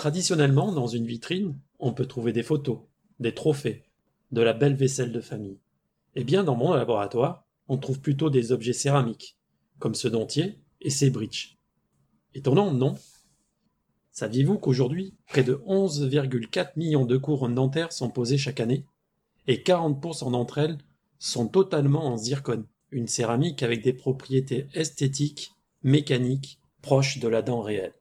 Traditionnellement, dans une vitrine, on peut trouver des photos, des trophées, de la belle vaisselle de famille. Eh bien, dans mon laboratoire, on trouve plutôt des objets céramiques, comme ce dentier et ces bridges. Étonnant, non? Saviez-vous qu'aujourd'hui, près de 11,4 millions de couronnes dentaires sont posées chaque année? Et 40% d'entre elles sont totalement en zircone, une céramique avec des propriétés esthétiques, mécaniques, proches de la dent réelle.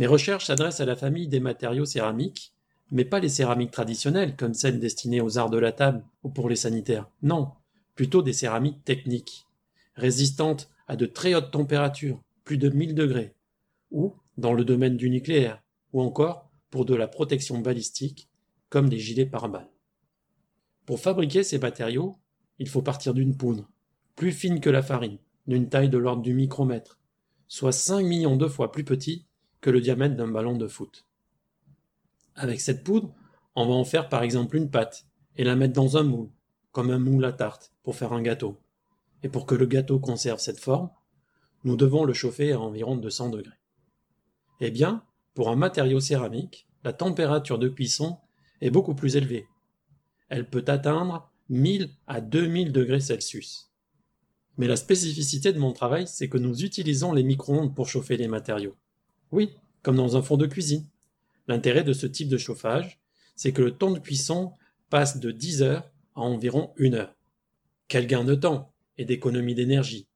Mes recherches s'adressent à la famille des matériaux céramiques, mais pas les céramiques traditionnelles comme celles destinées aux arts de la table ou pour les sanitaires. Non, plutôt des céramiques techniques, résistantes à de très hautes températures, plus de 1000 degrés, ou dans le domaine du nucléaire, ou encore pour de la protection balistique, comme des gilets pare-balles. Pour fabriquer ces matériaux, il faut partir d'une poudre, plus fine que la farine, d'une taille de l'ordre du micromètre, soit 5 millions de fois plus petit que le diamètre d'un ballon de foot. Avec cette poudre, on va en faire par exemple une pâte et la mettre dans un moule, comme un moule à tarte, pour faire un gâteau. Et pour que le gâteau conserve cette forme, nous devons le chauffer à environ 200 degrés. Eh bien, pour un matériau céramique, la température de cuisson est beaucoup plus élevée. Elle peut atteindre 1000 à 2000 degrés Celsius. Mais la spécificité de mon travail, c'est que nous utilisons les micro-ondes pour chauffer les matériaux. Oui, comme dans un four de cuisine. L'intérêt de ce type de chauffage, c'est que le temps de cuisson passe de 10 heures à environ 1 heure. Quel gain de temps et d'économie d'énergie.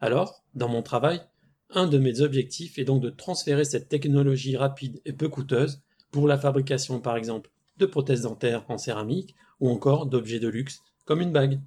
Alors, dans mon travail, un de mes objectifs est donc de transférer cette technologie rapide et peu coûteuse pour la fabrication par exemple de prothèses dentaires en céramique ou encore d'objets de luxe comme une bague.